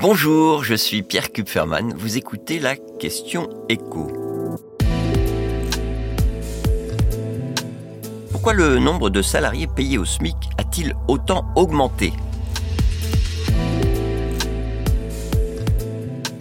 Bonjour, je suis Pierre Kupferman. Vous écoutez la question écho. Pourquoi le nombre de salariés payés au SMIC a-t-il autant augmenté?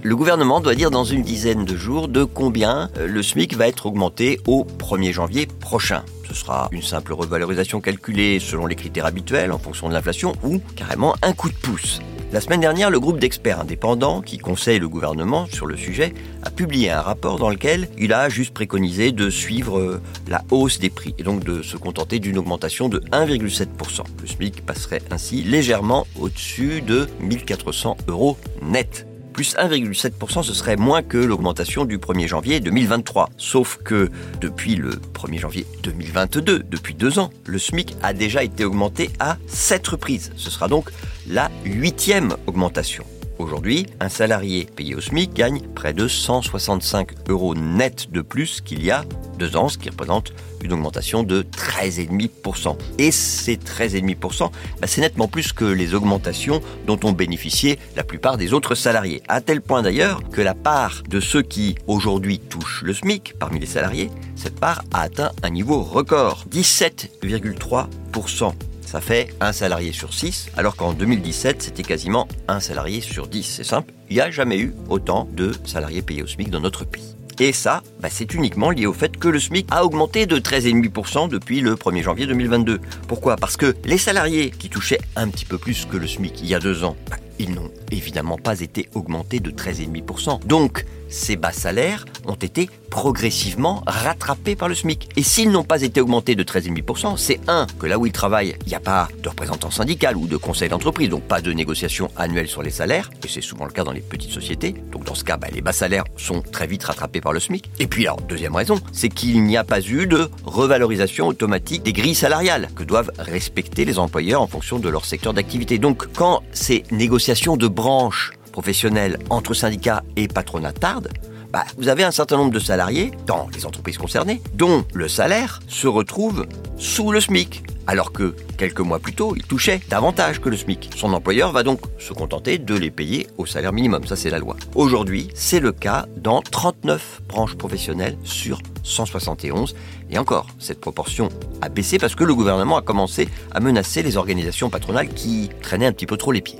Le gouvernement doit dire dans une dizaine de jours de combien euh, le SMIC va être augmenté au 1er janvier prochain. Ce sera une simple revalorisation calculée selon les critères habituels en fonction de l'inflation ou carrément un coup de pouce. La semaine dernière, le groupe d'experts indépendants qui conseille le gouvernement sur le sujet a publié un rapport dans lequel il a juste préconisé de suivre euh, la hausse des prix et donc de se contenter d'une augmentation de 1,7%. Le SMIC passerait ainsi légèrement au-dessus de 1400 euros net plus 1,7%, ce serait moins que l'augmentation du 1er janvier 2023. Sauf que depuis le 1er janvier 2022, depuis deux ans, le SMIC a déjà été augmenté à 7 reprises. Ce sera donc la huitième augmentation. Aujourd'hui, un salarié payé au SMIC gagne près de 165 euros net de plus qu'il y a deux ans, ce qui représente une augmentation de 13,5%. Et ces 13,5%, bah, c'est nettement plus que les augmentations dont ont bénéficié la plupart des autres salariés. À tel point d'ailleurs que la part de ceux qui aujourd'hui touchent le SMIC parmi les salariés, cette part a atteint un niveau record, 17,3%. Ça fait un salarié sur 6, alors qu'en 2017, c'était quasiment un salarié sur 10. C'est simple, il n'y a jamais eu autant de salariés payés au SMIC dans notre pays. Et ça, bah, c'est uniquement lié au fait que le SMIC a augmenté de 13,5% depuis le 1er janvier 2022. Pourquoi? Parce que les salariés qui touchaient un petit peu plus que le SMIC il y a deux ans, bah, ils n'ont évidemment pas été augmentés de 13,5%. Donc, ces bas salaires ont été progressivement rattrapés par le SMIC. Et s'ils n'ont pas été augmentés de 13,5%, c'est un, que là où ils travaillent, il n'y a pas de représentant syndical ou de conseil d'entreprise, donc pas de négociation annuelle sur les salaires, et c'est souvent le cas dans les petites sociétés. Donc dans ce cas, bah, les bas salaires sont très vite rattrapés par le SMIC. Et puis alors, deuxième raison, c'est qu'il n'y a pas eu de revalorisation automatique des grilles salariales que doivent respecter les employeurs en fonction de leur secteur d'activité. Donc quand ces négociations de branches professionnelles entre syndicats et patronat tardent, bah, vous avez un certain nombre de salariés dans les entreprises concernées dont le salaire se retrouve sous le SMIC, alors que quelques mois plus tôt, il touchait davantage que le SMIC. Son employeur va donc se contenter de les payer au salaire minimum, ça c'est la loi. Aujourd'hui, c'est le cas dans 39 branches professionnelles sur 171, et encore, cette proportion a baissé parce que le gouvernement a commencé à menacer les organisations patronales qui traînaient un petit peu trop les pieds.